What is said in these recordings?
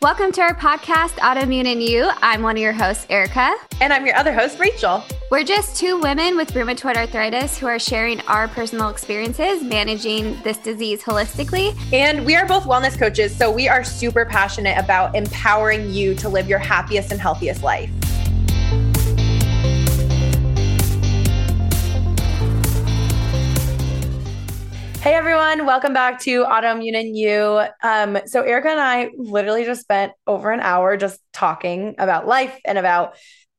Welcome to our podcast, Autoimmune and You. I'm one of your hosts, Erica. And I'm your other host, Rachel. We're just two women with rheumatoid arthritis who are sharing our personal experiences managing this disease holistically. And we are both wellness coaches, so we are super passionate about empowering you to live your happiest and healthiest life. Hey everyone, welcome back to Autoimmune and You. Um, so Erica and I literally just spent over an hour just talking about life and about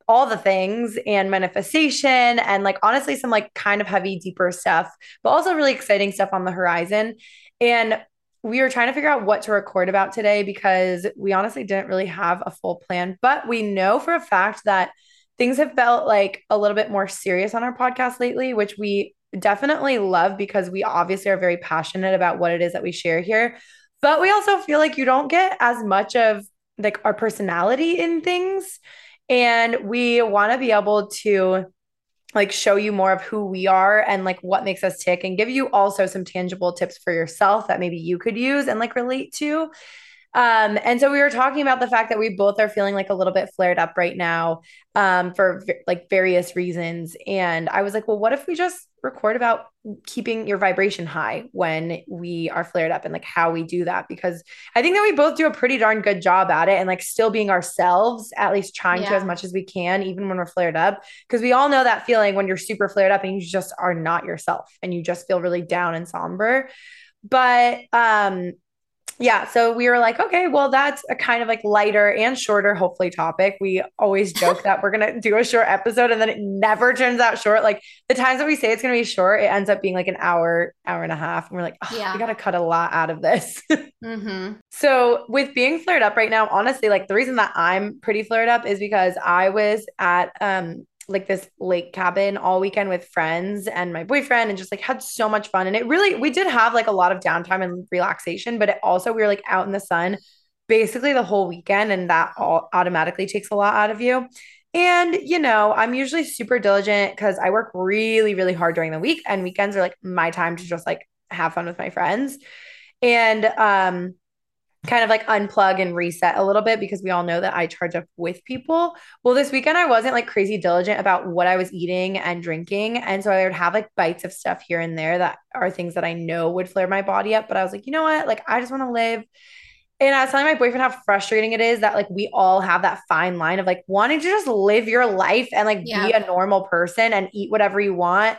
all the things and manifestation and like honestly some like kind of heavy, deeper stuff, but also really exciting stuff on the horizon. And we were trying to figure out what to record about today because we honestly didn't really have a full plan, but we know for a fact that things have felt like a little bit more serious on our podcast lately, which we definitely love because we obviously are very passionate about what it is that we share here. But we also feel like you don't get as much of like our personality in things. And we want to be able to like show you more of who we are and like what makes us tick and give you also some tangible tips for yourself that maybe you could use and like relate to. Um, and so we were talking about the fact that we both are feeling like a little bit flared up right now um, for v- like various reasons. And I was like, well, what if we just record about keeping your vibration high when we are flared up and like how we do that? Because I think that we both do a pretty darn good job at it and like still being ourselves, at least trying yeah. to as much as we can, even when we're flared up. Because we all know that feeling when you're super flared up and you just are not yourself and you just feel really down and somber but um yeah, so we were like, okay, well, that's a kind of like lighter and shorter, hopefully, topic. We always joke that we're gonna do a short episode, and then it never turns out short. Like the times that we say it's gonna be short, it ends up being like an hour, hour and a half, and we're like, oh, yeah, we gotta cut a lot out of this. mm-hmm. So with being flared up right now, honestly, like the reason that I'm pretty flared up is because I was at um like this lake cabin all weekend with friends and my boyfriend and just like had so much fun. And it really, we did have like a lot of downtime and relaxation, but it also, we were like out in the sun basically the whole weekend. And that all automatically takes a lot out of you. And, you know, I'm usually super diligent because I work really, really hard during the week and weekends are like my time to just like have fun with my friends. And, um, kind of like unplug and reset a little bit because we all know that I charge up with people. Well, this weekend I wasn't like crazy diligent about what I was eating and drinking. And so I would have like bites of stuff here and there that are things that I know would flare my body up. But I was like, you know what? Like, I just want to live. And I was telling my boyfriend how frustrating it is that like we all have that fine line of like wanting to just live your life and like yeah. be a normal person and eat whatever you want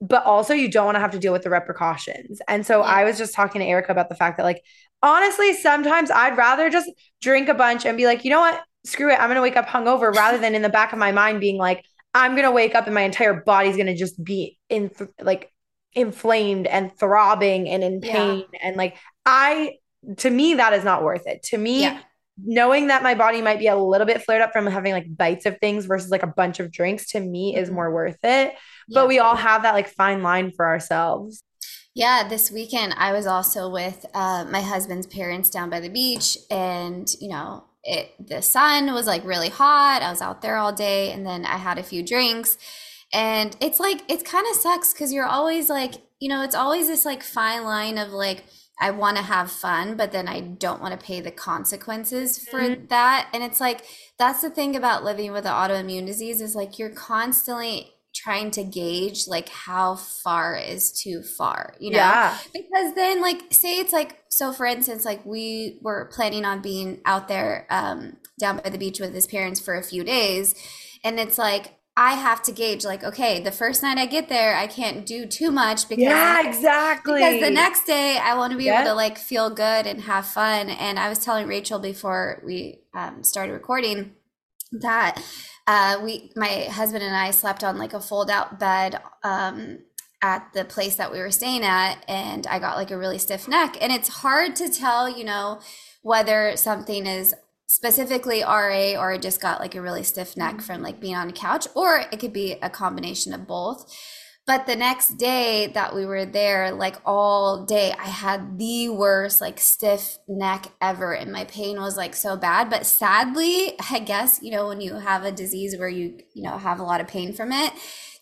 but also you don't want to have to deal with the repercussions. And so yeah. I was just talking to Erica about the fact that like honestly, sometimes I'd rather just drink a bunch and be like, you know what? Screw it. I'm going to wake up hungover rather than in the back of my mind being like, I'm going to wake up and my entire body's going to just be in like inflamed and throbbing and in pain. Yeah. And like, I, to me, that is not worth it. To me, yeah. Knowing that my body might be a little bit flared up from having like bites of things versus like a bunch of drinks to me mm-hmm. is more worth it. Yeah. But we all have that like fine line for ourselves. Yeah, this weekend I was also with uh, my husband's parents down by the beach, and you know, it the sun was like really hot. I was out there all day, and then I had a few drinks, and it's like it kind of sucks because you're always like, you know, it's always this like fine line of like. I want to have fun, but then I don't want to pay the consequences for mm-hmm. that. And it's like that's the thing about living with an autoimmune disease is like you're constantly trying to gauge like how far is too far, you know? Yeah. Because then like say it's like so for instance, like we were planning on being out there um down by the beach with his parents for a few days and it's like I have to gauge like, okay, the first night I get there, I can't do too much because yeah, exactly. Because the next day I want to be yeah. able to like feel good and have fun. And I was telling Rachel before we um, started recording that uh, we my husband and I slept on like a fold out bed um, at the place that we were staying at, and I got like a really stiff neck, and it's hard to tell, you know, whether something is specifically RA or I just got like a really stiff neck mm-hmm. from like being on a couch, or it could be a combination of both. But the next day that we were there, like all day, I had the worst, like stiff neck ever. And my pain was like so bad. But sadly, I guess, you know, when you have a disease where you, you know, have a lot of pain from it,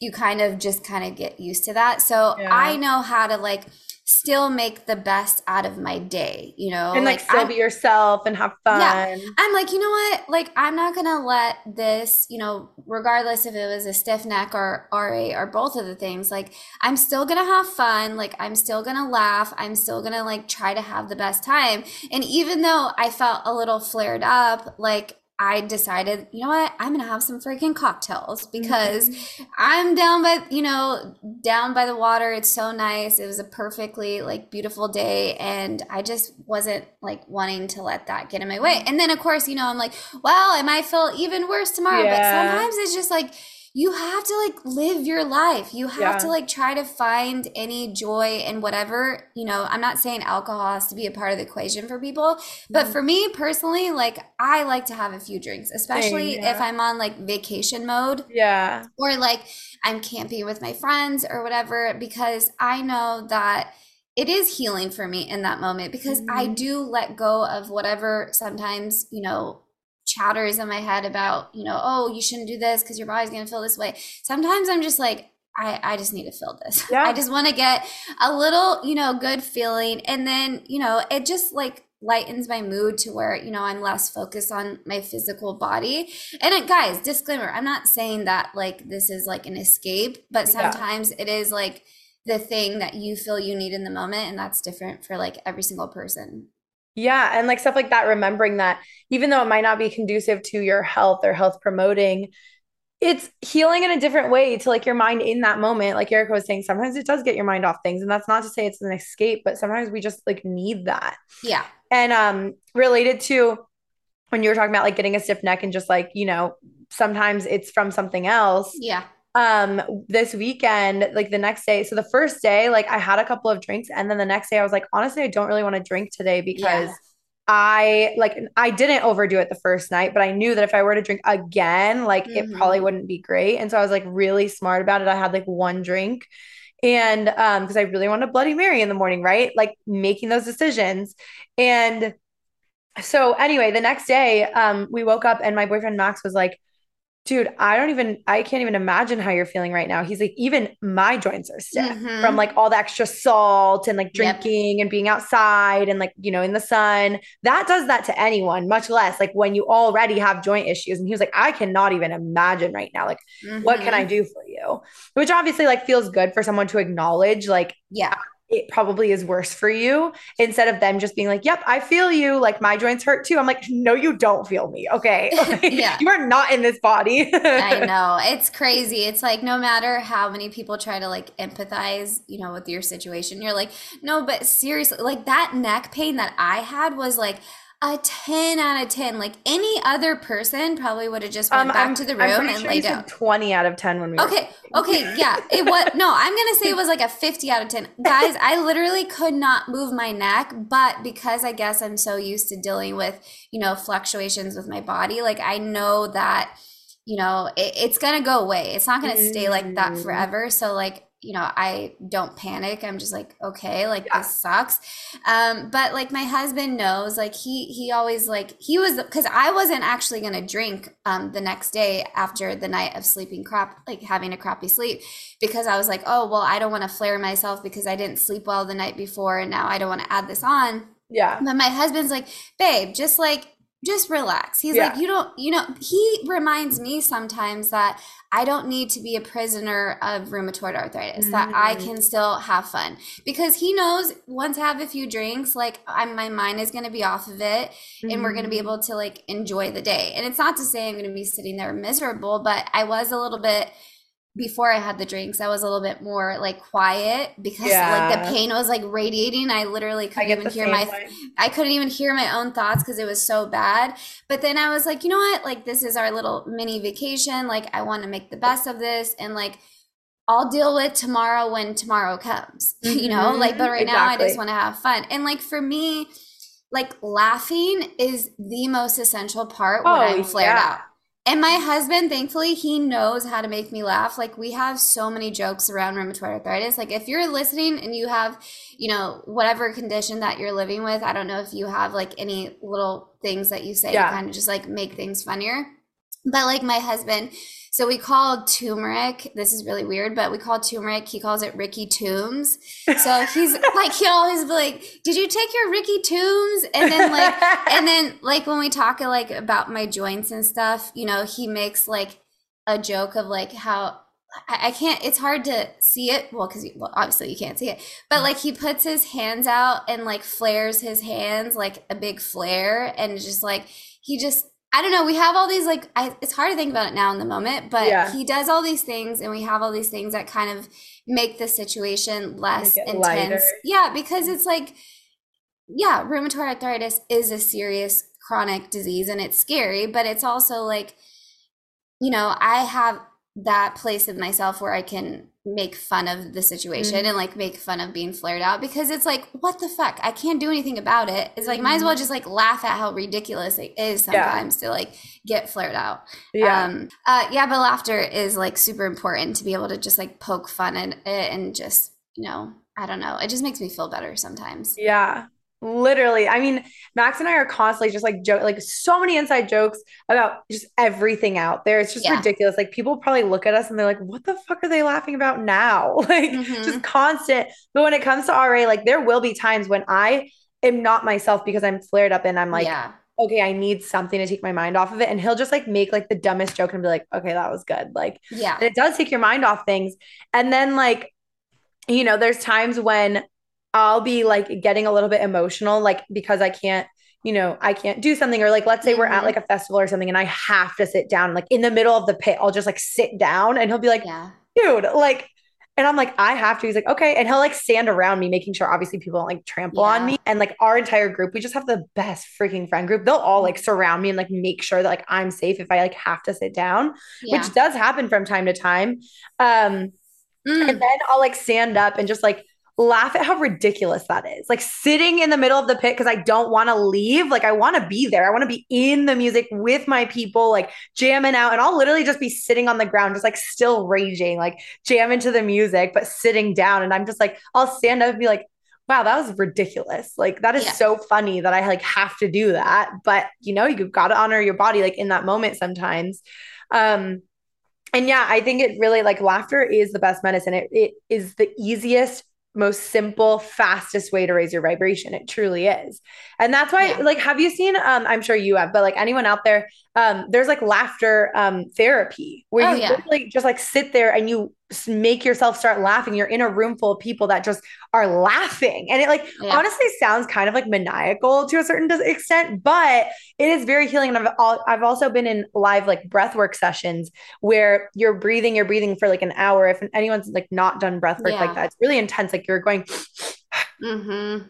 you kind of just kind of get used to that. So yeah. I know how to like still make the best out of my day, you know? And like, like still I'm, be yourself and have fun. Yeah. I'm like, you know what? Like, I'm not gonna let this, you know, regardless if it was a stiff neck or RA or both of the things, like, I'm still gonna have fun. Like, I'm still gonna laugh. I'm still gonna like try to have the best time. And even though I felt a little flared up, like, I decided, you know what, I'm gonna have some freaking cocktails because mm-hmm. I'm down by, you know, down by the water. It's so nice. It was a perfectly like beautiful day, and I just wasn't like wanting to let that get in my way. And then, of course, you know, I'm like, well, I might feel even worse tomorrow. Yeah. But sometimes it's just like you have to like live your life. You have yeah. to like try to find any joy in whatever, you know, I'm not saying alcohol has to be a part of the equation for people, but mm. for me personally, like I like to have a few drinks, especially yeah. if I'm on like vacation mode. Yeah. Or like I'm camping with my friends or whatever, because I know that it is healing for me in that moment because mm-hmm. I do let go of whatever sometimes, you know, chatters in my head about, you know, oh, you shouldn't do this because your body's going to feel this way. Sometimes I'm just like, I, I just need to feel this. Yeah. I just want to get a little, you know, good feeling. And then, you know, it just like lightens my mood to where, you know, I'm less focused on my physical body. And it, guys, disclaimer, I'm not saying that like this is like an escape, but sometimes yeah. it is like the thing that you feel you need in the moment. And that's different for like every single person. Yeah. And like stuff like that, remembering that even though it might not be conducive to your health or health promoting, it's healing in a different way to like your mind in that moment. Like Erica was saying, sometimes it does get your mind off things. And that's not to say it's an escape, but sometimes we just like need that. Yeah. And um related to when you were talking about like getting a stiff neck and just like, you know, sometimes it's from something else. Yeah um this weekend like the next day so the first day like i had a couple of drinks and then the next day i was like honestly i don't really want to drink today because yeah. i like i didn't overdo it the first night but i knew that if i were to drink again like mm-hmm. it probably wouldn't be great and so i was like really smart about it i had like one drink and um because i really wanted a bloody mary in the morning right like making those decisions and so anyway the next day um we woke up and my boyfriend max was like dude, I don't even, I can't even imagine how you're feeling right now. He's like, even my joints are stiff mm-hmm. from like all the extra salt and like drinking yep. and being outside and like, you know, in the sun. That does that to anyone, much less like when you already have joint issues. And he was like, I cannot even imagine right now. Like, mm-hmm. what can I mm-hmm. do for you? Which obviously like feels good for someone to acknowledge, like, yeah, it probably is worse for you instead of them just being like, yep, I feel you. Like my joints hurt too. I'm like, no, you don't feel me. Okay. Like, yeah. You are not in this body. I know. It's crazy. It's like no matter how many people try to like empathize, you know, with your situation, you're like, no, but seriously, like that neck pain that I had was like, a 10 out of 10 like any other person probably would have just went um, back I'm, to the room and sure laid down. 20 out of 10 when we okay okay yeah. It was no i'm gonna say it was like a 50 out of 10 guys i literally could not move my neck but because i guess i'm so used to dealing with you know fluctuations with my body like i know that you know it, it's gonna go away. It's not gonna stay like that mm. forever. So like you know, I don't panic. I'm just like, okay, like yeah. this sucks. Um, but like my husband knows, like he he always like he was because I wasn't actually gonna drink um the next day after the night of sleeping crap, like having a crappy sleep, because I was like, oh well, I don't want to flare myself because I didn't sleep well the night before, and now I don't want to add this on. Yeah. But my husband's like, babe, just like just relax. He's yeah. like, you don't, you know, he reminds me sometimes that I don't need to be a prisoner of rheumatoid arthritis, mm-hmm. that I mm. can still have fun because he knows once I have a few drinks, like I'm, my mind is going to be off of it mm-hmm. and we're going to be able to like enjoy the day. And it's not to say I'm going to be sitting there miserable, but I was a little bit before I had the drinks, I was a little bit more like quiet because yeah. like the pain was like radiating. I literally couldn't I even hear my. I couldn't even hear my own thoughts because it was so bad. But then I was like, you know what? Like this is our little mini vacation. Like I want to make the best of this and like I'll deal with tomorrow when tomorrow comes. Mm-hmm. You know, like but right exactly. now I just want to have fun. And like for me, like laughing is the most essential part when oh, I'm flared yeah. out and my husband, thankfully, he knows how to make me laugh. Like we have so many jokes around rheumatoid arthritis. Like if you're listening and you have, you know, whatever condition that you're living with, I don't know if you have like any little things that you say yeah. to kind of just like make things funnier. But like my husband, So we call turmeric. This is really weird, but we call turmeric. He calls it Ricky Toombs. So he's like he always be like, "Did you take your Ricky Toombs?" And then like and then like when we talk like about my joints and stuff, you know, he makes like a joke of like how I, I can't. It's hard to see it. Well, because well, obviously you can't see it. But like he puts his hands out and like flares his hands like a big flare, and just like he just. I don't know. We have all these like. I, it's hard to think about it now in the moment, but Yeah. he does all these things, and we have all these things that kind of make the situation less intense. lighter. Yeah, because mm-hmm. it's like, yeah, rheumatoid arthritis is a serious chronic disease, and it's scary, but it's also like you know, I have that place of myself where I can make fun of the situation Mhm. and like make fun of being flared out because it's like, what the fuck? I can't do anything about it. It's like, might as well just like laugh at how ridiculous it is Yeah. sometimes to like get flared out. Yeah. Um, uh, yeah, but laughter is like super important to be able to just like poke fun at it and just, you know, I don't know. It just makes me feel better sometimes. Yeah, literally. I mean, Max and I are constantly just like joke, like so many inside jokes about just everything out there. It's just Yeah. ridiculous. Like people probably look at us and they're like, "What the fuck are they laughing about now?" Like Mhm. just constant. But when it comes to RA, like there will be times when I am not myself because I'm flared up and I'm like, yeah. okay, I need something to take my mind off of it. And he'll just like make like the dumbest joke and be like, okay, that was good. Like Yeah. and it does take your mind off things. And then like, you know, there's times when I'll be like getting a little bit emotional, like because I can't, you know, I can't do something, or like let's say we're at Mhm. like a festival or something and I have to sit down, like in the middle of the pit, I'll just like sit down and he'll be like, Yeah. dude, like, and I'm like, I have to. He's like, okay. And he'll like stand around me, making sure obviously people don't like trample on me. And like our entire group, we just have the best freaking friend group. They'll all like surround me and like make sure that like I'm safe if I like have to sit down, Yeah. which does happen from time to time. Um, Mm. and then I'll like stand up and just like laugh at how ridiculous that is. Like sitting in the middle of the pit because I don't want to leave. Like I want to be there. I want to be in the music with my people, like jamming out. And I'll literally just be sitting on the ground, just like still raging, like jamming to the music, but sitting down. And I'm just like, I'll stand up and be like, wow, that was ridiculous. Like that is Yeah. so funny that I like have to do that. But you know, you've got to honor your body like in that moment sometimes. Um, and yeah, I think it really like laughter is the best medicine. It, it is the easiest, most simple, fastest way to raise your vibration. It truly is. And that's why, Yeah. like, have you seen, um, I'm sure you have, but like anyone out there, um, there's like laughter um therapy where Oh, you yeah. literally just like sit there and you make yourself start laughing. You're in a room full of people that just are laughing. And it like Yeah. honestly sounds kind of like maniacal to a certain extent, but it is very healing. And I've, al- I've also been in live like breath work sessions where you're breathing, you're breathing for like an hour. If anyone's like not done breath work Yeah. like that, it's really intense. Like you're going, Mm-hmm. and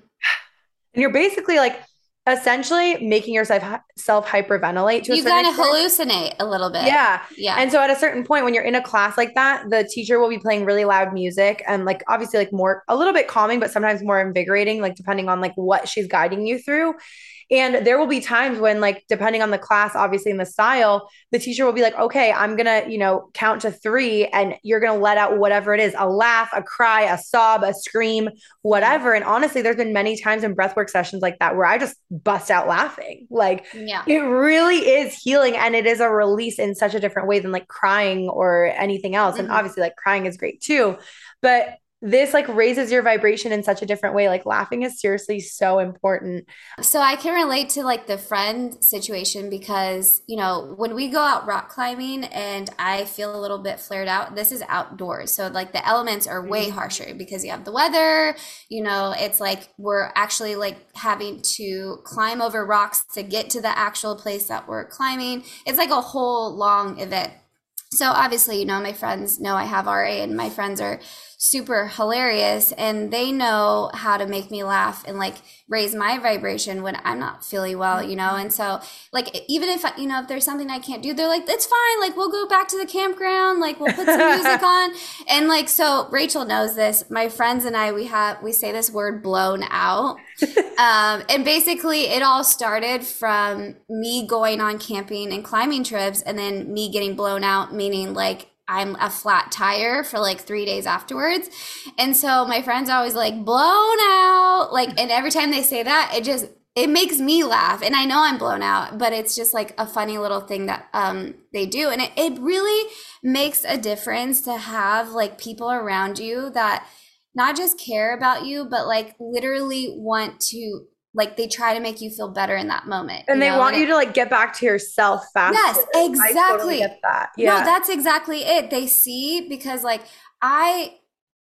you're basically like essentially making yourself self hyperventilate to You kind of hallucinate a little bit. Yeah. Yeah. And so at a certain point, when you're in a class like that, the teacher will be playing really loud music and like obviously like more a little bit calming, but sometimes more invigorating, like depending on like what she's guiding you through. And there will be times when, like, depending on the class, obviously in the style, the teacher will be like, okay, I'm gonna, you know, count to three, and you're gonna let out whatever it is a laugh, a cry, a sob, a scream, whatever. And honestly, there's been many times in breathwork sessions like that where I just bust out laughing. Like, yeah. it really is healing and it is a release in such a different way than like crying or anything else. And Mhm. obviously, like crying is great too. But this like raises your vibration in such a different way. Like laughing is seriously so important. So I can relate to like the friend situation because, you know, when we go out rock climbing and I feel a little bit flared out, this is outdoors. So like the elements are way Mhm. harsher because you have the weather, you know, it's like we're actually like having to climb over rocks to get to the actual place that we're climbing. It's like a whole long event. So obviously, you know, my friends know I have RA and my friends are super hilarious and they know how to make me laugh and like raise my vibration when I'm not feeling well, you know? And so like even if you know if there's something I can't do, they're like, it's fine, like we'll go back to the campground, like we'll put some music on. And like so Rachel knows this. My friends and I we have we say this word blown out. um and basically it all started from me going on camping and climbing trips and then me getting blown out, meaning like I'm a flat tire for like three days afterwards. And so my friends always like, blown out. Like, and every time they say that, it just it makes me laugh and i know i'm blown out but it's just like a funny little thing that um they do and it, it really makes a difference to have like people around you that not just care about you but like literally want to like they try to make you feel better in that moment and they know? want and you to like get back to yourself fast Yes, exactly. Totally get that yeah No, that's exactly it. They see because like I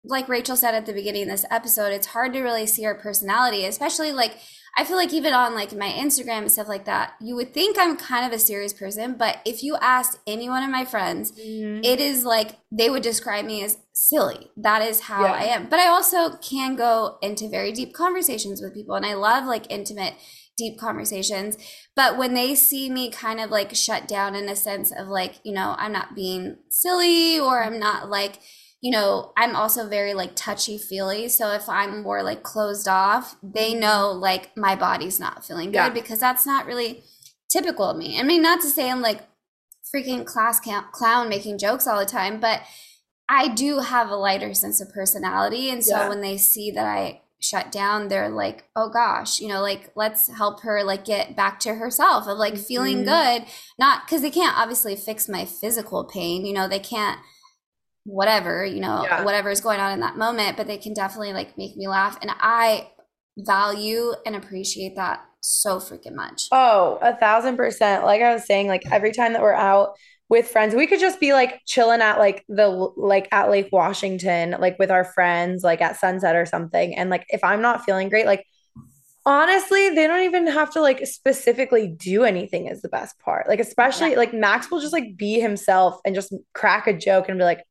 like Rachel said at the beginning of this episode, it's hard to really see our personality, especially like I feel like even on like my Instagram and stuff like that, you would think I'm kind of a serious person, but if you asked any one of my friends, Mhm. it is like they would describe me as silly. That is how Yeah. I am. But I also can go into very deep conversations with people and I love like intimate deep conversations. But when they see me kind of like shut down in a sense of like, you know, I'm not being silly or I'm not like you know, I'm also very like touchy feely. So if I'm more like closed off, they know like my body's not feeling good Yeah. because that's not really typical of me. I mean, not to say I'm like freaking class clown making jokes all the time, but I do have a lighter sense of personality. And so Yeah. when they see that I shut down, they're like, oh gosh, you know, like let's help her like get back to herself of like feeling Mhm. good. Not because they can't obviously fix my physical pain, you know, they can't whatever, you know, Yeah. whatever is going on in that moment, but they can definitely like make me laugh. And I value and appreciate that so freaking much. Oh, a thousand percent. Like I was saying, like every time that we're out with friends, we could just be like chilling at like the like at Lake Washington, like with our friends, like at sunset or something. And like if I'm not feeling great, like honestly, they don't even have to like specifically do anything is the best part. Like especially Yeah. like Max will just like be himself and just crack a joke and be like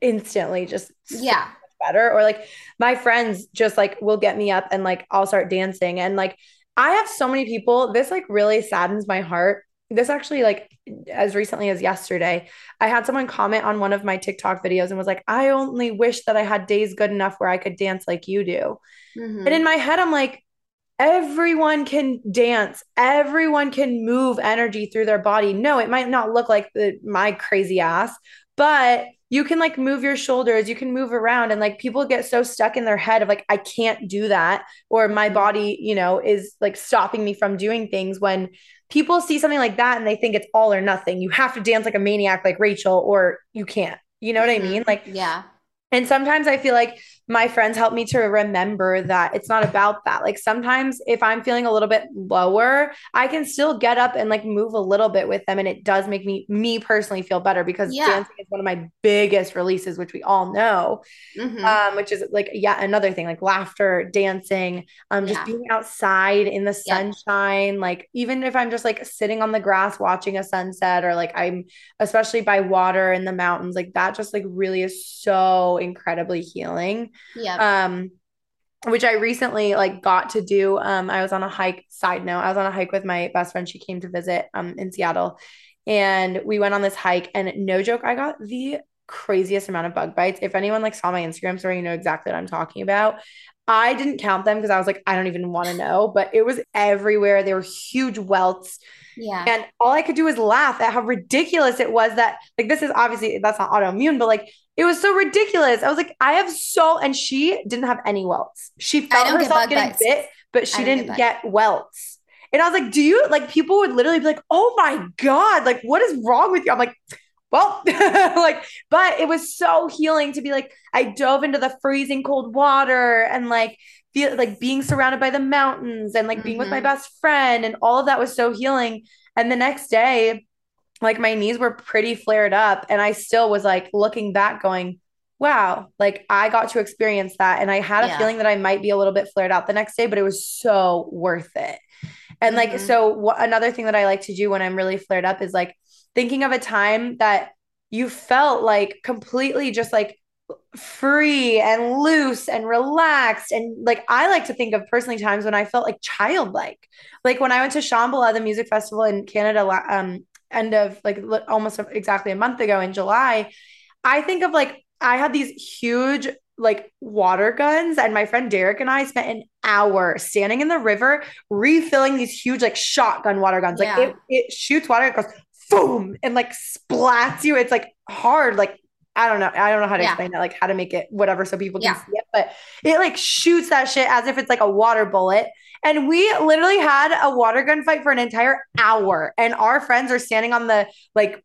instantly just Yeah. better. Or like my friends just like will get me up and like I'll start dancing. And like I have so many people this like really saddens my heart. This actually like as recently as yesterday I had someone comment on one of my TikTok videos and was like I only wish that I had days good enough where I could dance like you do. Mhm. and in my head I'm like everyone can dance. Everyone can move energy through their body. No it might not look like the my crazy ass but you can like move your shoulders you can move around and like people get so stuck in their head of like i can't do that or my Mhm. body you know is like stopping me from doing things when people see something like that and they think it's all or nothing you have to dance like a maniac like rachel or you can't you know what i Mhm. mean like yeah. and sometimes I feel like my friends help me to remember that it's not about that. Like sometimes if I'm feeling a little bit lower, I can still get up and like move a little bit with them. And it does make me, me personally feel better because Yeah. dancing is one of my biggest releases, which we all know, Mhm. um, which is like, yeah, another thing like laughter, dancing, um, just Yeah. being outside in the sunshine. Like even if I'm just like sitting on the grass watching a sunset or like I'm especially by water in the mountains, like that just like really is so incredibly healing. Yeah. Um, which I recently like got to do. Um, I was on a hike, side note, I was on a hike with my best friend. She came to visit um in Seattle and we went on this hike and no joke, I got the craziest amount of bug bites. If anyone like saw my Instagram story, you know exactly what I'm talking about. I didn't count them because I was like, I don't even want to know, but it was everywhere. There were huge welts. Yeah. And all I could do was laugh at how ridiculous it was that, like, this is obviously that's not autoimmune, but like, it was so ridiculous. I was like, I have so, and she didn't have any welts. She felt don't get herself getting bites. bit, but she I don't get didn't get welts. And I was like, do you like people would literally be like, oh my God, like, what is wrong with you? I'm like, well, like, but it was so healing to be like, I dove into the freezing cold water and like feel like being surrounded by the mountains and like being with my Mhm. best friend and all of that was so healing. And the next day, like my knees were pretty flared up and I still was like looking back going, wow, like I got to experience that. And I had a Yeah. feeling that I might be a little bit flared out the next day, but it was so worth it. And like, Mhm. so wh- another thing that I like to do when I'm really flared up is like thinking of a time that you felt like completely just like free and loose and relaxed. And like, I like to think of personally times when I felt like childlike. Like when I went to Shambhala, the music festival in Canada, um, end of like almost exactly a month ago in July, I think of like, I had these huge like water guns and my friend Derek and I spent an hour standing in the river refilling these huge like shotgun water guns. Like Yeah. it, it shoots water, it goes boom and like splats you. It's like hard, like I don't know. I don't know how to Yeah. explain that, like how to make it whatever so people can Yeah. see it, but it like shoots that shit as if it's like a water bullet. And we literally had a water gun fight for an entire hour. And our friends are standing on the like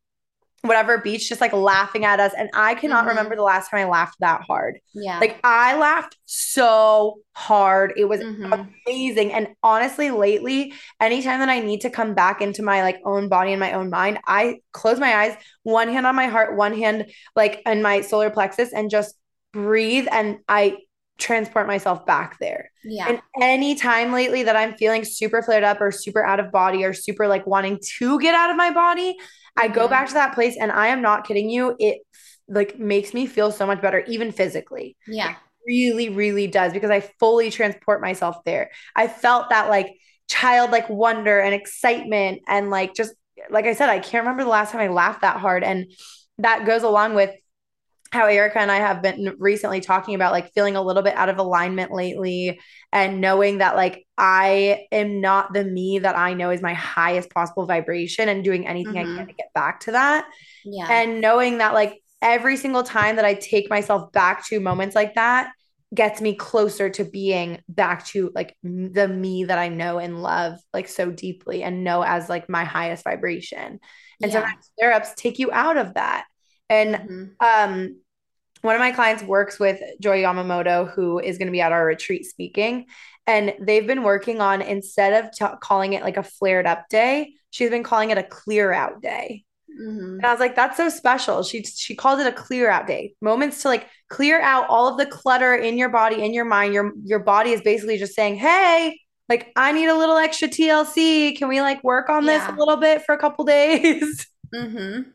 whatever beach just like laughing at us and i cannot mm-hmm. remember the last time i laughed that hard yeah like i laughed so hard it was mm-hmm. amazing and honestly lately anytime that i need to come back into my like own body and my own mind i close my eyes one hand on my heart one hand like in my solar plexus and just breathe and i transport myself back there. Yeah. And any time lately that I'm feeling super flared up or super out of body or super like wanting to get out of my body, I go back mm-hmm. to that place and I am not kidding you. It like makes me feel so much better, even physically. Yeah. It really, really does because I fully transport myself there. I felt that like childlike wonder and excitement and like just like I said, I can't remember the last time I laughed that hard. And that goes along with how Erica and I have been recently talking about like feeling a little bit out of alignment lately and knowing that like I am not the me that I know is my highest possible vibration and doing anything mm-hmm. I can to get back to that. Yeah. And knowing that like every single time that I take myself back to moments like that gets me closer to being back to like the me that I know and love like so deeply and know as like my highest vibration. And yeah. sometimes flare ups take you out of that. And mm-hmm. um one of my clients works with Joy Yamamoto, who is going to be at our retreat speaking. And they've been working on, instead of t- calling it like a flared up day, she's been calling it a clear out day. Mm-hmm. And I was like, that's so special. She she called it a clear out day. Moments to like clear out all of the clutter in your body, in your mind. Your your body is basically just saying, Hey, like I need a little extra TLC. Can we like work on yeah. this a little bit for a couple days? Mm-hmm.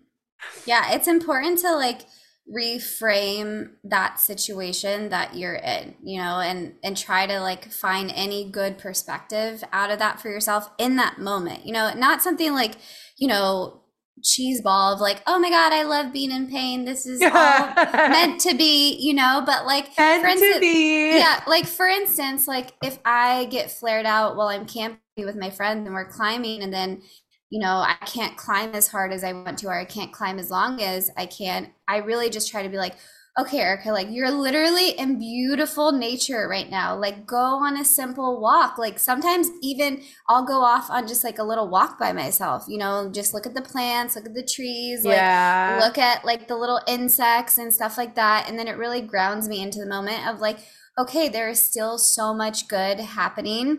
Yeah, it's important to like reframe that situation that you're in you know and and try to like find any good perspective out of that for yourself in that moment you know not something like you know cheese ball of like oh my god i love being in pain. This is all meant to be you know but like meant for instance yeah like for instance like if i get flared out while i'm camping with my friends and we're climbing and then you know, I can't climb as hard as I want to, or I can't climb as long as I can. I really just try to be like, okay, Erica, like you're literally in beautiful nature right now. Like go on a simple walk. Like sometimes even I'll go off on just like a little walk by myself, you know, just look at the plants, look at the trees, like yeah. look at like the little insects and stuff like that. And then it really grounds me into the moment of like, okay, there is still so much good happening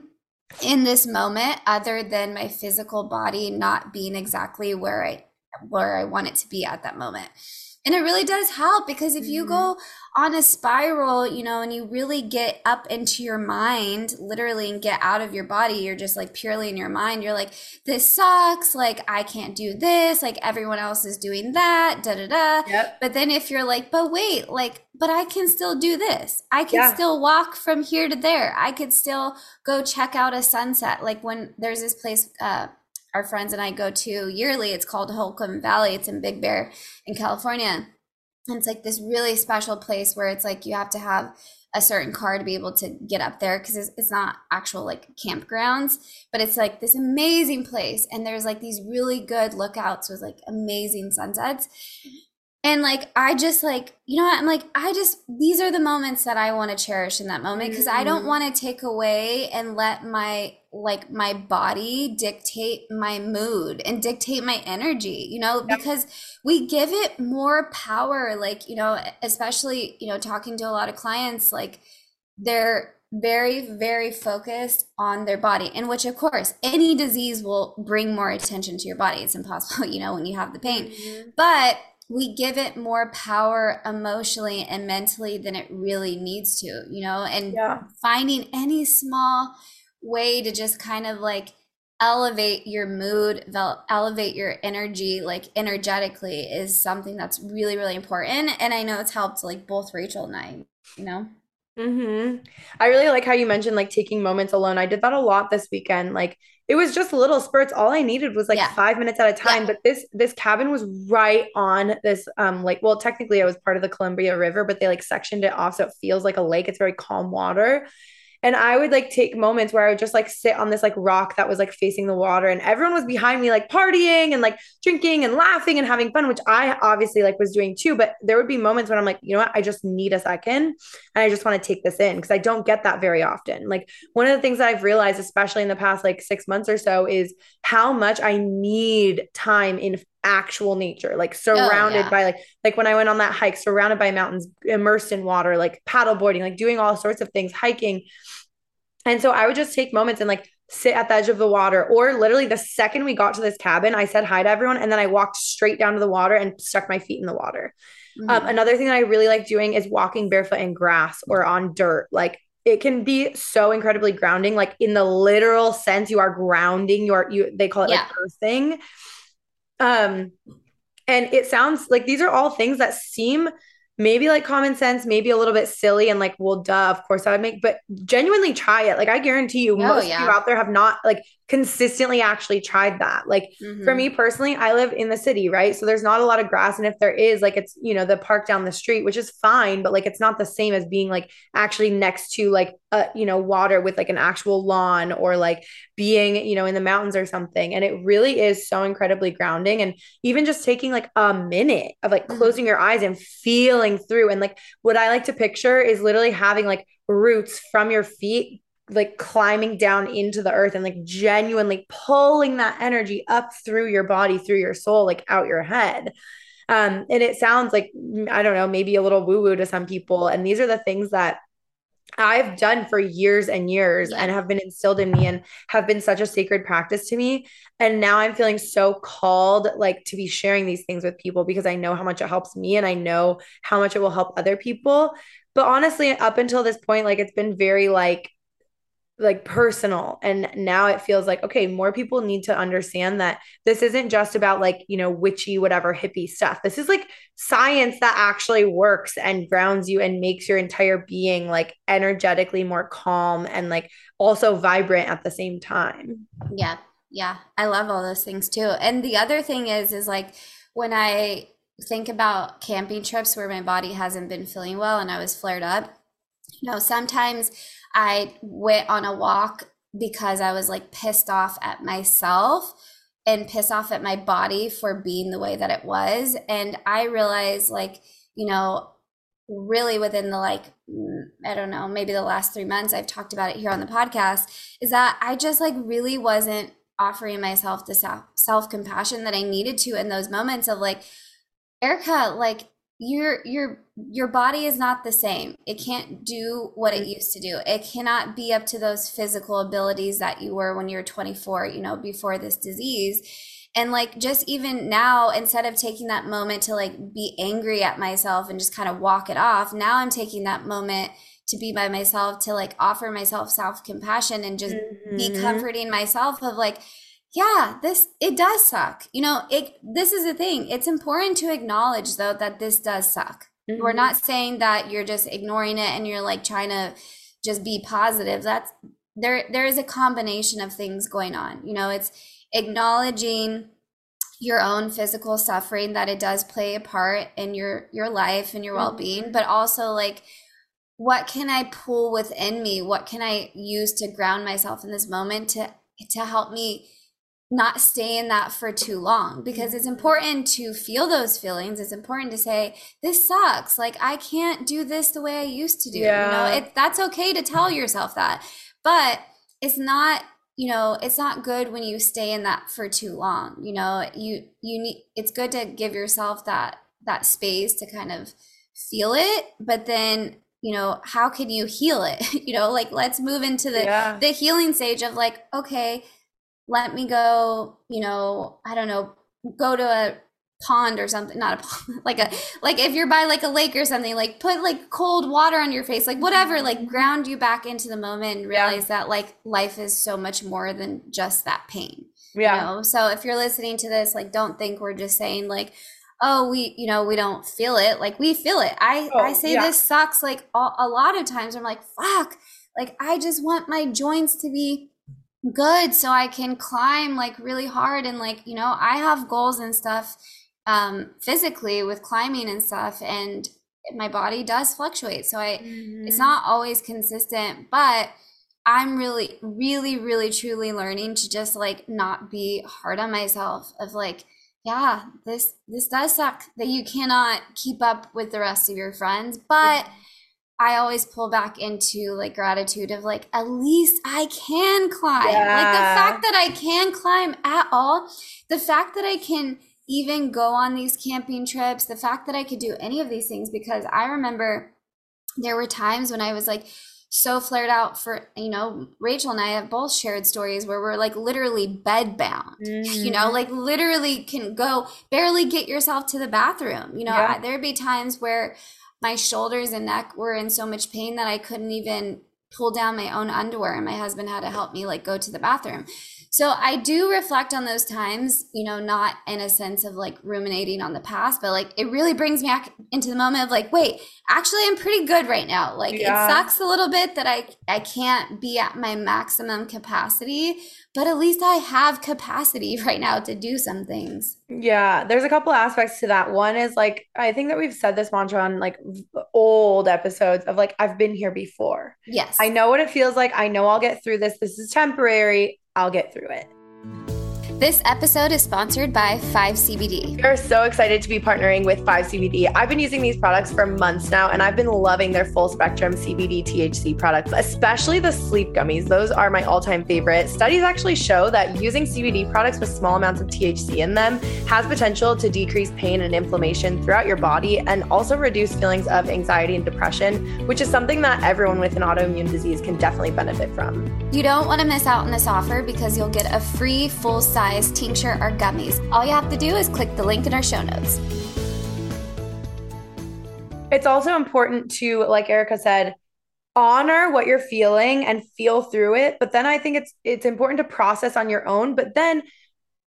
in this moment other than my physical body not being exactly where I where I want it to be at that moment. And it really does help because if you go mm-hmm. on a spiral, you know, and you really get up into your mind, literally, and get out of your body, you're just like purely in your mind. You're like, this sucks. Like, I can't do this. Like, everyone else is doing that. Da da da. Yep. But then if you're like, but wait, like, but I can still do this. I can yeah. still walk from here to there. I could still go check out a sunset. Like, when there's this place, uh, our friends and I go to yearly. It's called Holcomb Valley. It's in Big Bear in California. And it's like this really special place where it's like you have to have a certain car to be able to get up there because it's, it's not actual like campgrounds, but it's like this amazing place. And there's like these really good lookouts with like amazing sunsets. And like, I just like, you know what? I'm like, I just, these are the moments that I want to cherish in that moment because mm-hmm. I don't mm-hmm. want to take away and let my, like, my body dictate my mood and dictate my energy, you know, yep. because we give it more power. Like, you know, especially, you know, talking to a lot of clients, like, they're, very very focused on their body in which of course any disease will bring more attention to your body it's impossible you know when you have the pain mm-hmm. but we give it more power emotionally and mentally than it really needs to, you know, and yeah. finding any small way to just kind of like elevate your mood, elevate your energy, like energetically, is something that's really, really important. And I know it's helped like both Rachel and I, you know. Mm-hmm. I really like how you mentioned like taking moments alone. I did that a lot this weekend. Like it was just little spurts. All I needed was like yeah. five minutes at a time. Yeah. But this this cabin was right on this um like well technically I was part of the Columbia River, but they like sectioned it off so it feels like a lake. It's very calm water. And I would like take moments where I would just like sit on this like rock that was like facing the water and everyone was behind me like partying and like drinking and laughing and having fun, which I obviously like was doing too. But there would be moments when I'm like, you know what? I just need a second and I just want to take this in because I don't get that very often. Like one of the things that I've realized, especially in the past like six months or so, is how much I need time in actual nature like surrounded oh, yeah. by like like when i went on that hike surrounded by mountains immersed in water like paddle boarding like doing all sorts of things hiking and so i would just take moments and like sit at the edge of the water or literally the second we got to this cabin i said hi to everyone and then i walked straight down to the water and stuck my feet in the water um, mm-hmm. um, another thing that i really like doing is walking barefoot in grass or on dirt like it can be so incredibly grounding like in the literal sense you are grounding your you they call it yeah. like earthing um, and it sounds like these are all things that seem maybe like common sense, maybe a little bit silly and like, well, duh, of course I would make, but genuinely try it. Like I guarantee you, oh, most yeah. of you out there have not like consistently actually tried that. Like mm-hmm. for me personally, I live in the city, right? So there's not a lot of grass. And if there is, like it's, you know, the park down the street, which is fine, but like it's not the same as being like actually next to like a, you know, water with like an actual lawn or like being, you know, in the mountains or something. And it really is so incredibly grounding. And even just taking like a minute of like mm-hmm. closing your eyes and feeling through. And like what I like to picture is literally having like roots from your feet like climbing down into the earth and like genuinely pulling that energy up through your body, through your soul, like out your head. Um, and it sounds like, I don't know, maybe a little woo woo to some people. And these are the things that I've done for years and years and have been instilled in me and have been such a sacred practice to me. And now I'm feeling so called like to be sharing these things with people because I know how much it helps me and I know how much it will help other people. But honestly, up until this point, like it's been very like like personal. And now it feels like okay more people need to understand that this isn't just about like you know witchy whatever hippie stuff. This is like science that actually works and grounds you and makes your entire being like energetically more calm and like also vibrant at the same time. Yeah. Yeah. I love all those things too. And the other thing is is like when i think about camping trips where my body hasn't been feeling well and i was flared up you know sometimes I went on a walk because I was like pissed off at myself and pissed off at my body for being the way that it was. And I realized, like, you know, really within the like, mm, I don't know, maybe the last three months, I've talked about it here on the podcast, is that I just like really wasn't offering myself the self compassion that I needed to in those moments of like, Erica, like, your your your body is not the same. It can't do what it used to do. It cannot be up to those physical abilities that you were when you were 24 you know before this disease. And like just even now instead of taking that moment to like be angry at myself and just kind of walk it off now i'm taking that moment to be by myself to like offer myself self compassion and just mm-hmm. be comforting myself of like yeah this it does suck. You know it this is the thing. It's important to acknowledge though that this does suck. Mm-hmm. we're not saying that you're just ignoring it and you're like trying to just be positive. That's there there is a combination of things going on. You know it's acknowledging your own physical suffering that it does play a part in your your life and your mm-hmm. well-being but also like what can i pull within me? What can i use to ground myself in this moment to to help me not stay in that for too long because it's important to feel those feelings. It's important to say, this sucks. Like I can't do this the way I used to do. Yeah. You know, it that's okay to tell yourself that. But it's not, you know, it's not good when you stay in that for too long. You know, you you need it's good to give yourself that that space to kind of feel it, but then you know how can you heal it you know like let's move into the yeah. the healing stage of like okay let me go, you know, I don't know, go to a pond or something not a pond like a like if you're by like a lake or something like put like cold water on your face like whatever like mm-hmm. ground you back into the moment and realize yeah. that like life is so much more than just that pain yeah you know? so if you're listening to this like don't think we're just saying like oh we you know we don't feel it like we feel it i oh, i say yeah. this sucks like a, a lot of times i'm like fuck like i just want my joints to be good so i can climb like really hard and like you know i have goals and stuff um physically with climbing and stuff and my body does fluctuate so i mm-hmm. it's not always consistent but I'm really, really, really, truly learning to just like not be hard on myself of like, yeah, this this does suck that you cannot keep up with the rest of your friends, but I always pull back into like gratitude of like at least I can climb. Yeah. Like the fact that I can climb at all, the fact that I can even go on these camping trips, the fact that I could do any of these things because I remember there were times when I was like so flared out for you know rachel and i have both shared stories where we're like literally bed bound mm-hmm. you know mm-hmm. like literally can go barely get yourself to the bathroom you know yeah. there'd be times where my shoulders and neck were in so much pain that i couldn't even pull down my own underwear and my husband had to help me like go to the bathroom so I do reflect on those times, you know, not in a sense of like ruminating on the past, but like it really brings me back into the moment of like, wait, actually I'm pretty good right now. Like yeah. it sucks a little bit that I I can't be at my maximum capacity, but at least I have capacity right now to do some things. Yeah, there's a couple aspects to that. One is like I think that we've said this mantra on like old episodes of like I've been here before. Yes. I know what it feels like. I know I'll get through this. This is temporary. I'll get through it. This episode is sponsored by 5CBD. We are so excited to be partnering with 5CBD. I've been using these products for months now, and I've been loving their full spectrum CBD THC products, especially the sleep gummies. Those are my all time favorite. Studies actually show that using CBD products with small amounts of THC in them has potential to decrease pain and inflammation throughout your body and also reduce feelings of anxiety and depression, which is something that everyone with an autoimmune disease can definitely benefit from. You don't want to miss out on this offer because you'll get a free full size size tincture or gummies. All you have to do is click the link in our show notes. It's also important to, like Erica said, honor what you're feeling and feel through it. But then I think it's it's important to process on your own. But then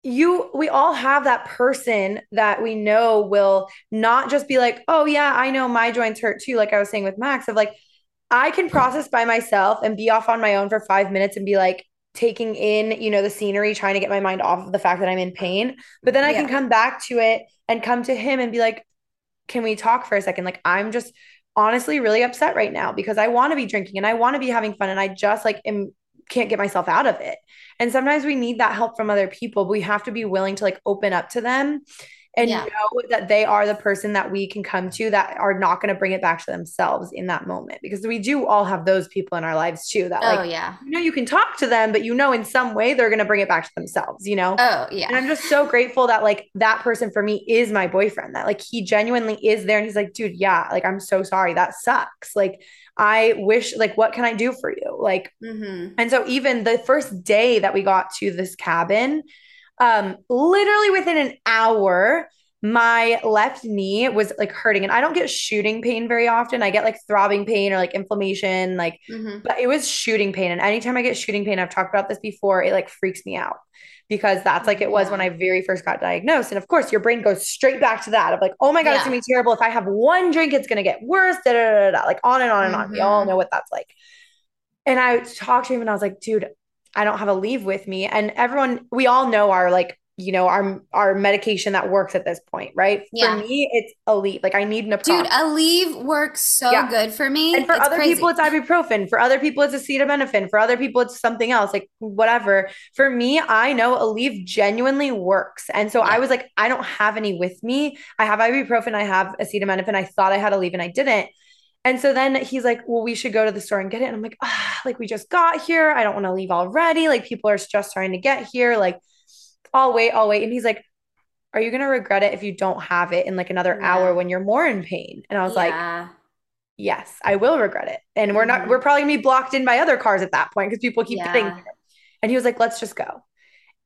you we all have that person that we know will not just be like, oh yeah, I know my joints hurt too, like I was saying with Max, of like, I can process by myself and be off on my own for five minutes and be like, taking in, you know, the scenery, trying to get my mind off of the fact that I'm in pain. But then I yeah. can come back to it and come to him and be like, can we talk for a second? Like, I'm just honestly really upset right now because I want to be drinking and I want to be having fun and I just like am can't get myself out of it. And sometimes we need that help from other people, but we have to be willing to like open up to them and yeah. know that they are the person that we can come to that are not going to bring it back to themselves in that moment because we do all have those people in our lives too that like oh yeah you know you can talk to them but you know in some way they're going to bring it back to themselves you know oh yeah and i'm just so grateful that like that person for me is my boyfriend that like he genuinely is there and he's like dude yeah like i'm so sorry that sucks like I wish, like, what can I do for you? Like, mm-hmm. and so even the first day that we got to this cabin, um, literally within an hour, my left knee was like hurting and I don't get shooting pain very often. I get like throbbing pain or like inflammation, like, mm-hmm. but it was shooting pain. And anytime I get shooting pain, I've talked about this before, it like freaks me out because that's like it was yeah. when I very first got diagnosed. And of course, your brain goes straight back to that of like, oh my God, yeah. it's gonna be terrible. If I have one drink, it's gonna get worse, da, da, da, da, like on and on and mm-hmm. on. We all mm-hmm. know what that's like. And I talked to him and I was like, dude, I don't have Aleve with me. And everyone, we all know our like, you know, our our medication that works at this point, right? Yeah. For me, it's Aleve. Like I need an Dude, Aleve works so yeah. good for me. And for it's other crazy. people, it's ibuprofen. For other people, it's acetaminophen. For other people, it's something else, like whatever. For me, I know Aleve genuinely works. And so yeah. I was like, I don't have any with me. I have ibuprofen. I have acetaminophen. I thought I had Aleve and I didn't. And so then he's like, well, we should go to the store and get it. And I'm like, ah, like we just got here. I don't want to leave already. Like people are just trying to get here. Like, I'll wait, I'll wait. And he's like, are you going to regret it if you don't have it in like another yeah. hour when you're more in pain? And I was yeah. like, yes, I will regret it. And we're not, mm-hmm. we're probably gonna be blocked in by other cars at that point because people keep yeah. getting. And he was like, let's just go.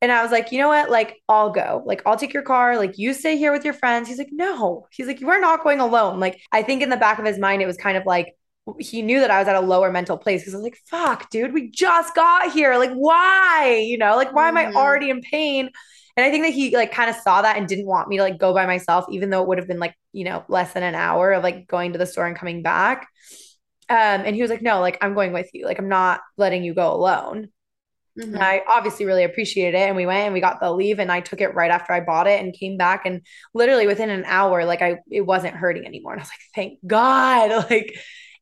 And I was like, you know what? Like, I'll go. Like, I'll take your car. Like, you stay here with your friends. He's like, no. He's like, you are not going alone. Like, I think in the back of his mind, it was kind of like, he knew that I was at a lower mental place because I was like, fuck, dude, we just got here. Like, why? You know, like, why am I mm-hmm. already in pain? And I think that he like kind of saw that and didn't want me to like go by myself, even though it would have been like, you know, less than an hour of like going to the store and coming back. Um, and he was like, no, like, I'm going with you. Like, I'm not letting you go alone. Mm-hmm. And I obviously really appreciated it. And we went and we got the Aleve and I took it right after I bought it and came back and literally within an hour, like I it wasn't hurting anymore. And I was like, thank God. Like,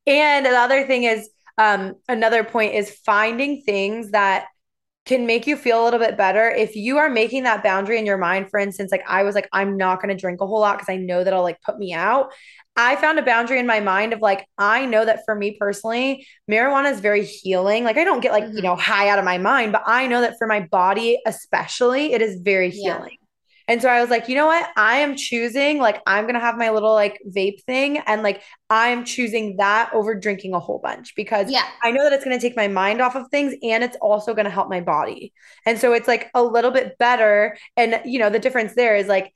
and the other thing is um, another point is finding things that can make you feel a little bit better if you are making that boundary in your mind for instance like i was like i'm not going to drink a whole lot because i know that'll like put me out i found a boundary in my mind of like i know that for me personally marijuana is very healing like i don't get like mm-hmm. you know high out of my mind but i know that for my body especially it is very healing yeah. And so I was like, you know what? I am choosing, like, I'm going to have my little like vape thing. And like, I'm choosing that over drinking a whole bunch because yeah. I know that it's going to take my mind off of things and it's also going to help my body. And so it's like a little bit better. And, you know, the difference there is like,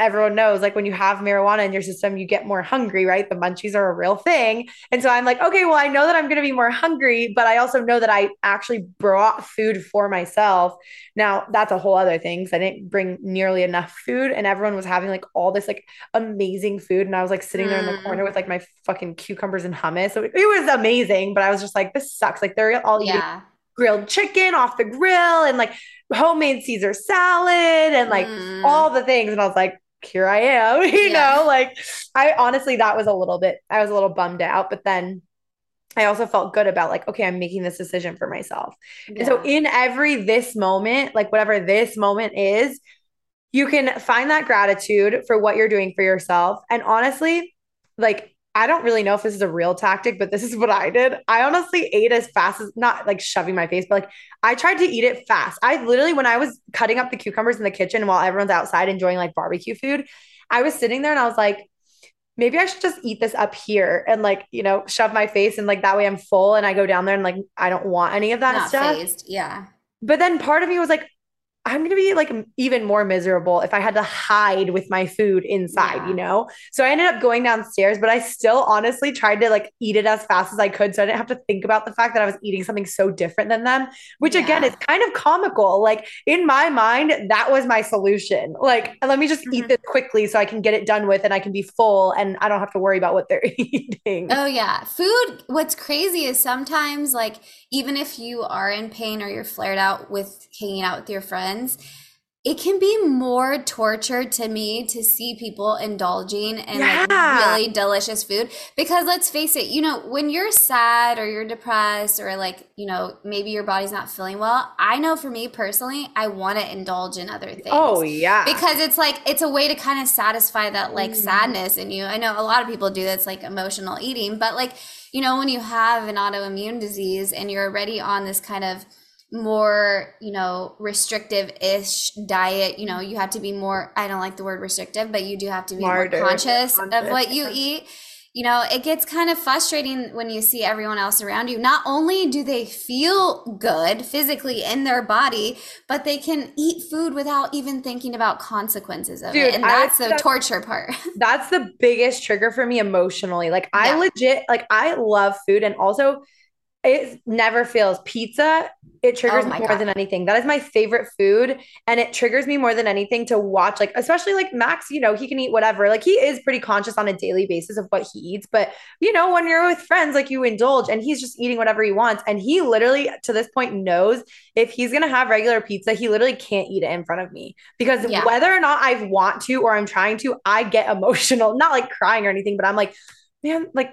everyone knows like when you have marijuana in your system, you get more hungry, right? The munchies are a real thing. And so I'm like, okay, well, I know that I'm going to be more hungry, but I also know that I actually brought food for myself. Now, that's a whole other thing because I didn't bring nearly enough food and everyone was having like all this like amazing food. And I was like sitting there in the corner with like my fucking cucumbers and hummus. So it, it was amazing, but I was just like, this sucks. Like they're all yeah. eating grilled chicken off the grill and like homemade Caesar salad and like mm. all the things. And I was like, here I am, you yeah. know, like I honestly, that was a little bit, I was a little bummed out, but then I also felt good about like, okay, I'm making this decision for myself. Yeah. And so in every this moment, like whatever this moment is, you can find that gratitude for what you're doing for yourself. And honestly, like I don't really know if this is a real tactic, but this is what I did. I honestly ate as fast as not like shoving my face, but like I tried to eat it fast. I literally, when I was cutting up the cucumbers in the kitchen while everyone's outside enjoying like barbecue food, I was sitting there and I was like, maybe I should just eat this up here and like, you know, shove my face and like that way I'm full and I go down there and like I don't want any of that not stuff. Phased. Yeah. But then part of me was like, I'm going to be like even more miserable if I had to hide with my food inside, yeah. you know? So I ended up going downstairs, but I still honestly tried to like eat it as fast as I could. So I didn't have to think about the fact that I was eating something so different than them, which yeah. again is kind of comical. Like in my mind, that was my solution. Like, let me just mm-hmm. eat this quickly so I can get it done with and I can be full and I don't have to worry about what they're eating. Oh, yeah. Food, what's crazy is sometimes like, even if you are in pain or you're flared out with hanging out with your friends, it can be more torture to me to see people indulging in yeah. like really delicious food because let's face it you know when you're sad or you're depressed or like you know maybe your body's not feeling well i know for me personally i want to indulge in other things oh yeah because it's like it's a way to kind of satisfy that like mm. sadness in you i know a lot of people do that's like emotional eating but like you know when you have an autoimmune disease and you're already on this kind of more you know restrictive ish diet. You know mm-hmm. you have to be more i don't like the word restrictive but you do have to be Smarter, more conscious, conscious of what you eat. You know it gets kind of frustrating when you see everyone else around you. Not only do they feel good physically in their body but they can eat food without even thinking about consequences of Dude, it and that's the torture part. that's the biggest trigger for me emotionally. Like i yeah. legit like i love food. And also it never fails. Pizza, it triggers oh me more God. than anything. That is my favorite food. And it triggers me more than anything to watch, like, especially like Max, you know, he can eat whatever. Like, he is pretty conscious on a daily basis of what he eats. But, you know, when you're with friends, like, you indulge and he's just eating whatever he wants. And he literally, to this point, knows if he's going to have regular pizza, he literally can't eat it in front of me because yeah. whether or not I want to or I'm trying to, I get emotional, not like crying or anything, but I'm like, man, like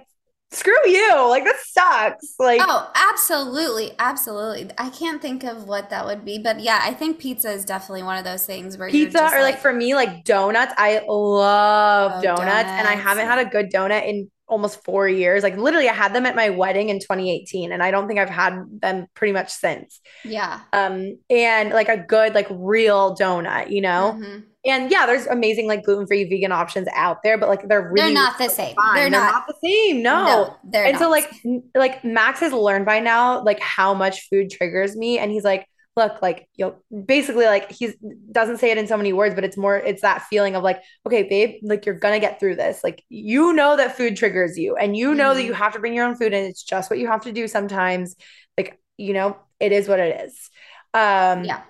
screw you. Like that sucks. Like oh absolutely. Absolutely. I can't think of what that would be but yeah i think pizza is definitely one of those things where pizza or like, like, for me like donuts. I love oh, donuts, donuts, and i haven't had a good donut in almost four years like literally i had them at my wedding in 2018 and i don't think i've had them pretty much since yeah um and like a good like real donut you know mm-hmm. And yeah, there's amazing like gluten free vegan options out there, but like they're really they're not the same. They're, they're not, not, the same. No, no they're and not. so like like Max has learned by now like how much food triggers me, and he's like, look, like you'll basically like he doesn't say it in so many words, but it's more it's that feeling of like, okay, babe, like you're gonna get through this. Like you know that food triggers you, and you know mm-hmm. that you have to bring your own food, and it's just what you have to do sometimes. Like you know, it is what it is. Um, yeah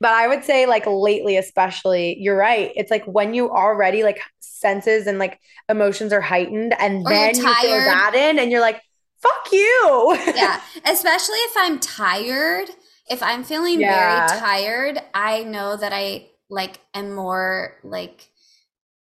but I would say like lately, especially, you're right. It's like when you already like senses and like emotions are heightened, and or then you throw that in, and you're like, "Fuck you." yeah, especially if I'm tired. If I'm feeling yeah. very tired, I know that I like am more like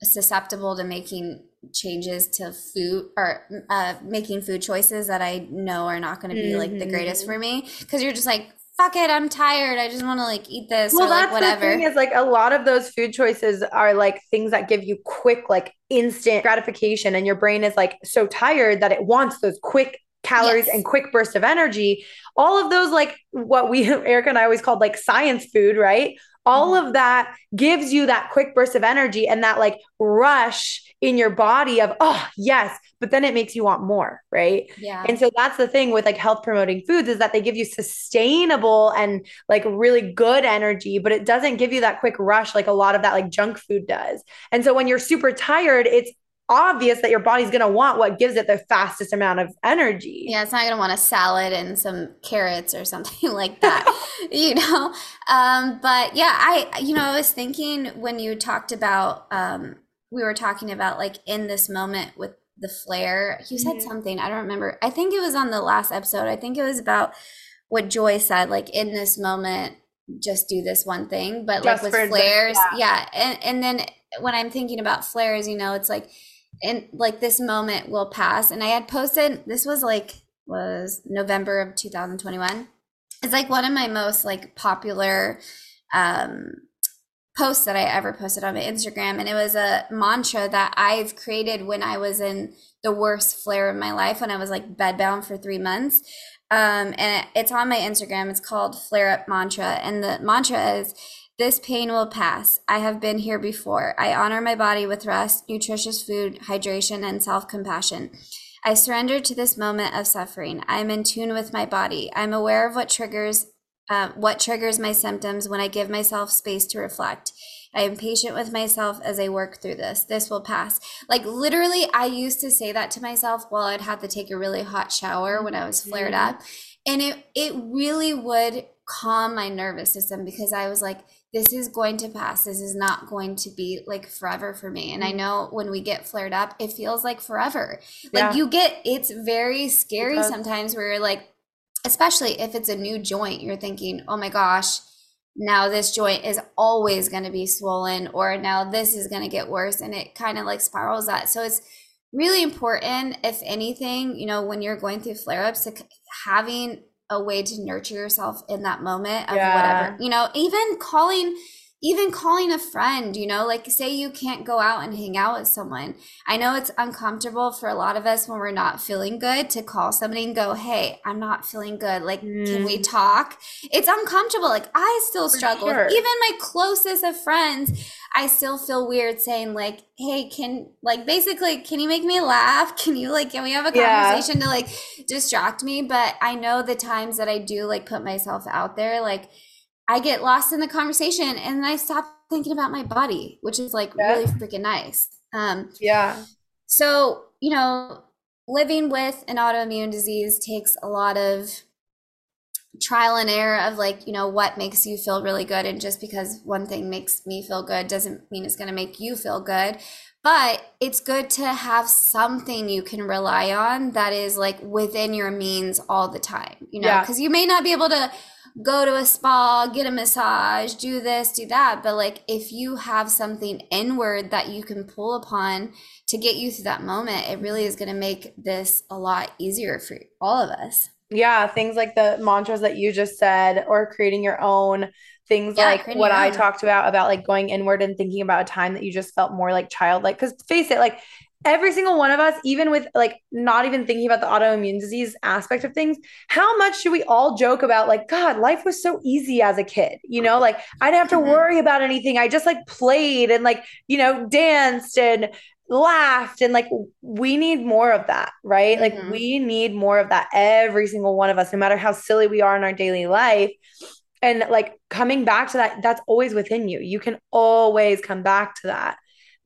susceptible to making changes to food or uh, making food choices that I know are not going to be like the greatest Mm-hmm. for me because you're just like fuck it I'm tired I just want to like eat this Well, or like that's whatever the thing is like a lot of those food choices are like things that give you quick, like instant gratification, and your brain is like so tired that it wants those quick calories Yes. and quick bursts of energy. All of those, like what we Erica and I always called like science food, right? All Mhm. of that gives you that quick burst of energy and that like rush in your body of, oh, yes, but then it makes you want more, right? yeah And so that's the thing with like health promoting foods is that they give you sustainable and like really good energy, but it doesn't give you that quick rush like a lot of that like junk food does. And so when you're super tired, it's obvious that your body's going to want what gives it the fastest amount of energy. Yeah, it's not gonna want a salad and some carrots or something like that, you know. Um, but yeah, I you know I was thinking when you talked about um, we were talking about like in this moment with the flare. You said Mhm. something I don't remember. I think it was on the last episode. I think it was about what Joy said. Like in this moment, just do this one thing. But like with the- flares, yeah. And and then when I'm thinking about flares, you know, it's like and like this moment will pass. And i had posted this was like was november of 2021 it's like one of my most like popular um posts that i ever posted on my instagram. And it was a mantra that i've created when i was in the worst flare of my life when i was like bedbound for three months. Um and it's on my instagram. It's called flare up mantra. And the mantra is this pain will pass. I have been here before. I honor my body with rest, nutritious food, hydration, and self compassion. I surrender to this moment of suffering. I am in tune with my body. I'm aware of what triggers uh, what triggers my symptoms when I give myself space to reflect. I am patient with myself as I work through this. This will pass. Like literally, I used to say that to myself while I'd have to take a really hot shower when I was flared Mhm. up, and it it really would calm my nervous system because I was like, this is going to pass. This is not going to be like forever for me. And I Mhm. know when we get flared up, it feels like forever. Like Yeah. you get, it's very scary does. sometimes where you're like, especially if it's a new joint, you're thinking, oh my gosh, now this joint is always going to be swollen, or now this is going to get worse. And it kind of like spirals that. So it's really important, if anything, you know, when you're going through flare ups, to having a way to nurture yourself in that moment of Yeah. whatever, you know, even calling. Even calling a friend, you know, like say you can't go out and hang out with someone. I know it's uncomfortable for a lot of us when we're not feeling good to call somebody and go, Hey, I'm not feeling good. Like, can we Mm. talk? It's uncomfortable. Like, I still struggle. sure. Even my closest of friends, I still feel weird saying, like, Hey, can, like, basically, can you make me laugh? Can you, like, can we have a Yeah. conversation to, like, distract me? But I know the times that I do, like, put myself out there, like, I get lost in the conversation and I stop thinking about my body, which is like Yeah. really freaking nice. Um, Yeah. so, you know, living with an autoimmune disease takes a lot of trial and error of like, you know, what makes you feel really good. And just because one thing makes me feel good doesn't mean it's going to make you feel good. But it's good to have something you can rely on that is like within your means all the time, you know, Yeah. because you may not be able to go to a spa, get a massage, do this, do that. But like if you have something inward that you can pull upon to get you through that moment, it really is going to make this a lot easier for all of us. Yeah, things like the mantras that you just said, or creating your own things Yeah, like what I talked about, about like going inward and thinking about a time that you just felt more like childlike. Because face it, like every single one of us, even with like not even thinking about the autoimmune disease aspect of things, how much do we all joke about like, God, life was so easy as a kid? You know, like I didn't have to Mhm. worry about anything. I just like played and like, you know, danced and laughed and like we need more of that right like Mhm. we need more of that every single one of us no matter how silly we are in our daily life and like coming back to that that's always within you you can always come back to that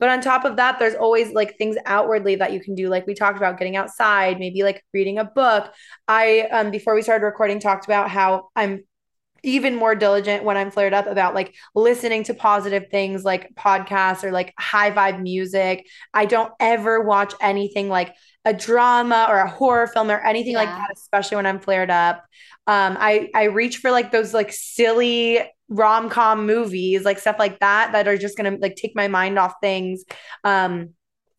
but on top of that there's always like things outwardly that you can do like we talked about getting outside maybe like reading a book i um before we started recording talked about how i'm even more diligent when I'm flared up about like listening to positive things like podcasts or like high vibe music. I don't ever watch anything like a drama or a horror film or anything like that, especially when I'm flared up. Um, I I reach for like those like silly rom-com movies, like stuff like that, that are just gonna like take my mind off things. Um,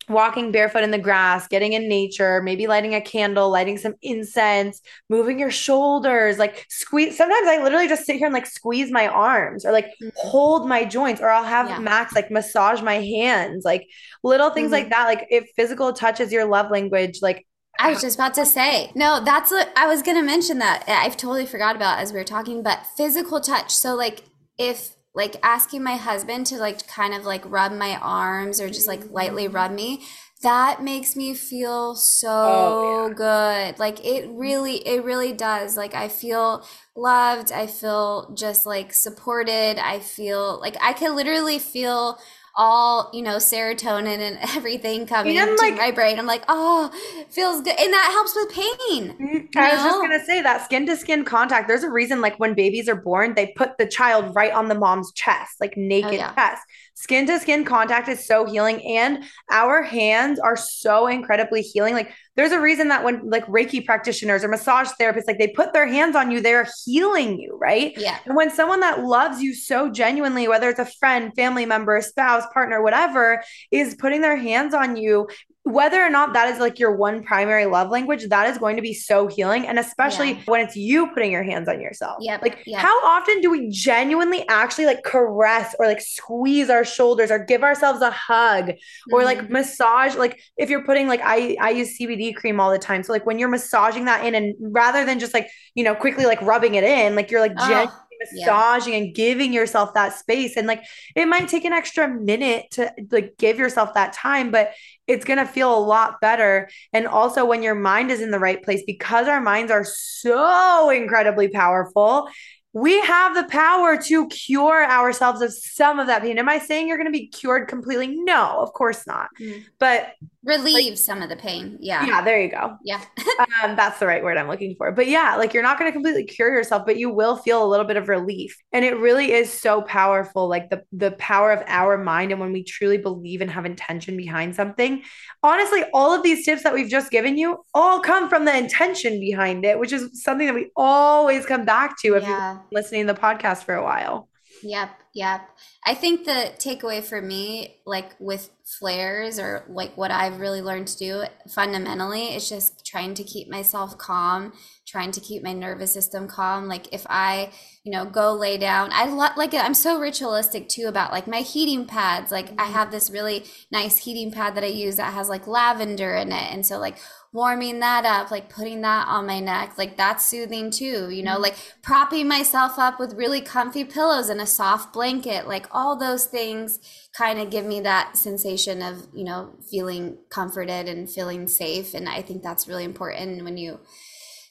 walking barefoot in the grass, getting in nature, maybe lighting a candle, lighting some incense, moving your shoulders, like squeeze. Sometimes I literally just sit here and like squeeze my arms or like mm-hmm. hold my joints, or I'll have yeah. Max like massage my hands, like little things mm-hmm. like that. Like if physical touch is your love language, like I was just about to say, no, that's what I was going to mention that I've totally forgot about as we were talking, but physical touch. So, like, if like asking my husband to like kind of like rub my arms or just like lightly mm. rub me that makes me feel so oh, yeah. good. Like it really it really does. Like i feel loved. I feel just like supported. I feel like i can literally feel all you know serotonin and everything coming into like, my brain. I'm like oh feels good. And that helps with pain mm-hmm. i was just gonna say that skin to skin contact there's a reason like when babies are born they put the child right on the mom's chest like naked oh, yeah. chest. Skin to skin contact is so healing and our hands are so incredibly healing. Like there's a reason that when like reiki practitioners or massage therapists like they put their hands on you they're healing you right? Yeah. And when someone that loves you so genuinely whether it's a friend family member spouse partner whatever is putting their hands on you whether or not that is like your one primary love language, that is going to be so healing. And especially yeah. when it's you putting your hands on yourself. Yeah. Like, yep. how often do we genuinely actually like caress or like squeeze our shoulders or give ourselves a hug mm-hmm. or like mm-hmm. massage? Like, if you're putting like, I, I use CBD cream all the time. So, like, when you're massaging that in and rather than just like, you know, quickly like rubbing it in, like, you're like, oh massaging yeah. and giving yourself that space and like it might take an extra minute to like give yourself that time but it's going to feel a lot better and also when your mind is in the right place because our minds are so incredibly powerful we have the power to cure ourselves of some of that pain. Am I saying you're going to be cured completely? No, of course not. Mm. But relieve like, some of the pain. Yeah. Yeah, there you go. Yeah. um, that's the right word I'm looking for. But yeah, like you're not going to completely cure yourself, but you will feel a little bit of relief. And it really is so powerful like the the power of our mind and when we truly believe and have intention behind something. Honestly, all of these tips that we've just given you all come from the intention behind it, which is something that we always come back to if yeah you're listening to the podcast for a while. Yep, yep. I think the takeaway for me, like with flares or like what I've really learned to do fundamentally, is just trying to keep myself calm, trying to keep my nervous system calm. Like if I, you know, go lay down, I lo- like I'm so ritualistic too about like my heating pads. Like I mm-hmm. have this really nice heating pad that I use that has like lavender in it, and so like warming that up, like putting that on my neck, like that's soothing too, you know, mm-hmm. like propping myself up with really comfy pillows and a soft blanket, like all those things kind of give me that sensation of, you know, feeling comforted and feeling safe. And I think that's really important when you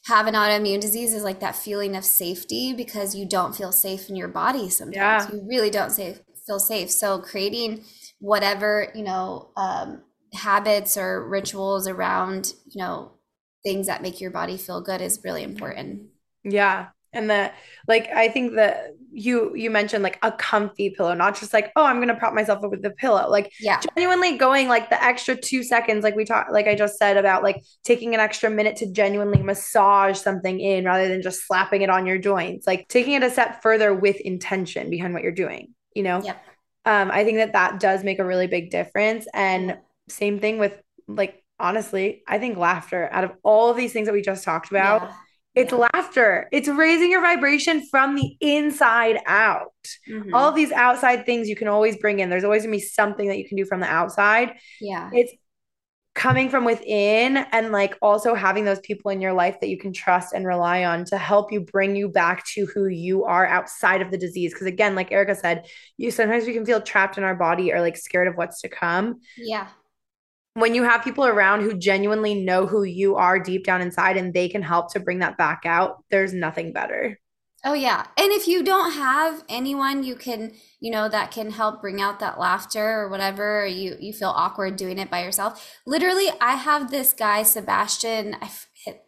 have an autoimmune disease is like that feeling of safety because you don't feel safe in your body sometimes. Yeah. You really don't safe, feel safe. So creating whatever, you know, um, habits or rituals around you know things that make your body feel good is really important. Yeah. And that like i think that you you mentioned like a comfy pillow not just like oh i'm gonna prop myself up with the pillow. Like yeah. genuinely going like the extra two seconds like we talked like i just said about like taking an extra minute to genuinely massage something in rather than just slapping it on your joints. Like taking it a step further with intention behind what you're doing you know? Yep. um i think that that does make a really big difference. And same thing with like honestly, I think laughter out of all of these things that we just talked about, yeah. it's yeah. laughter. It's raising your vibration from the inside out. Mm-hmm. All these outside things you can always bring in. There's always gonna be something that you can do from the outside. Yeah. It's coming from within and like also having those people in your life that you can trust and rely on to help you bring you back to who you are outside of the disease because again like erica said you sometimes we can feel trapped in our body or like scared of what's to come yeah when you have people around who genuinely know who you are deep down inside and they can help to bring that back out, there's nothing better. Oh yeah. And if you don't have anyone you can, you know, that can help bring out that laughter or whatever, or you you feel awkward doing it by yourself. Literally, I have this guy Sebastian,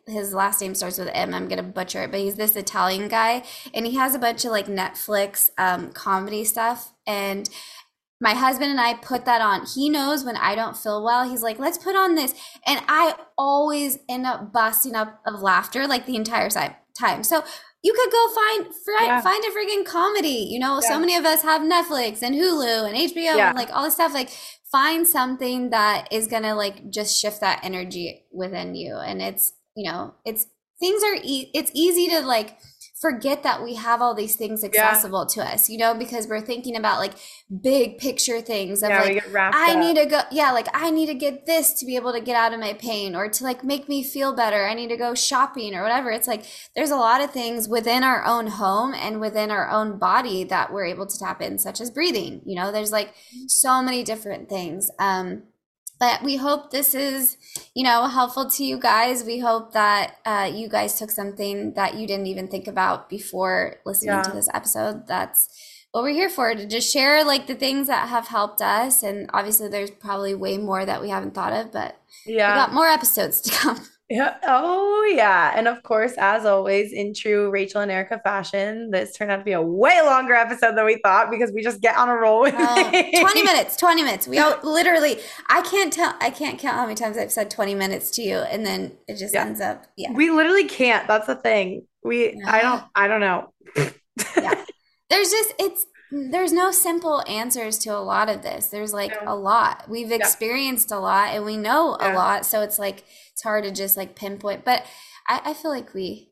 his last name starts with M. I'm gonna butcher it, but he's this Italian guy, and he has a bunch of like Netflix um, comedy stuff. And my husband and I put that on. He knows when I don't feel well. He's like, let's put on this. And I always end up busting up of laughter like the entire time. So you could go find yeah. find a freaking comedy. You know, yeah. so many of us have Netflix and Hulu and HBO yeah. and like all this stuff. Like find something that is to like just shift that energy within you and it's you know it's things are e- it's easy to like forget that we have all these things accessible yeah. to us, you know, because we're thinking about like big picture things of yeah, like, I up. need to go, yeah, like I need to get this to be able to get out of my pain or to like make me feel better. I need to go shopping or whatever. It's like there's a lot of things within our own home and within our own body that we're able to tap in, such as breathing. You know, there's like so many different things. Um, but we hope this is you know helpful to you guys. We hope that uh, you guys took something that you didn't even think about before listening yeah. to this episode. That's what we're here for to just share like the things that have helped us. And obviously there's probably way more that we haven't thought of but yeah. we got more episodes to come yeah. Oh, yeah. And of course, as always, in true Rachel and Erica fashion, this turned out to be a way longer episode than we thought because we just get on a roll with uh, 20 minutes, 20 minutes. We all literally, I can't tell, I can't count how many times I've said 20 minutes to you. And then it just yeah. ends up, yeah. We literally can't. That's the thing. We, I don't, I don't know. yeah. There's just, it's, there's no simple answers to a lot of this. There's like a lot. We've experienced yeah. a lot and we know yeah. a lot. So it's like, it's hard to just like pinpoint. But I, I feel like we,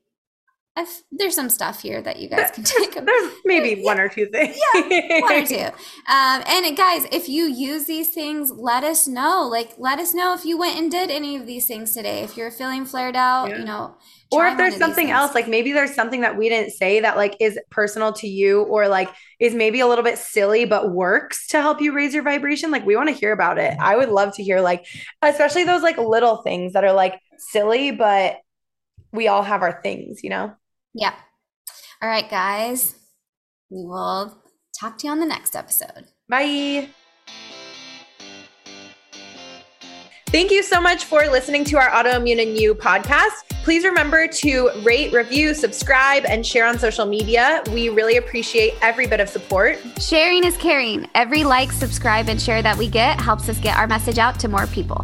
I've, there's some stuff here that you guys can take. There's maybe one or two things. yeah, one or two. Um, and guys, if you use these things, let us know. Like, let us know if you went and did any of these things today. If you're feeling flared out, yeah. you know, or if there's something else like maybe there's something that we didn't say that like is personal to you or like is maybe a little bit silly but works to help you raise your vibration like we want to hear about it i would love to hear like especially those like little things that are like silly but we all have our things you know yeah all right guys we will talk to you on the next episode bye Thank you so much for listening to our Autoimmune and You podcast. Please remember to rate, review, subscribe, and share on social media. We really appreciate every bit of support. Sharing is caring. Every like, subscribe, and share that we get helps us get our message out to more people.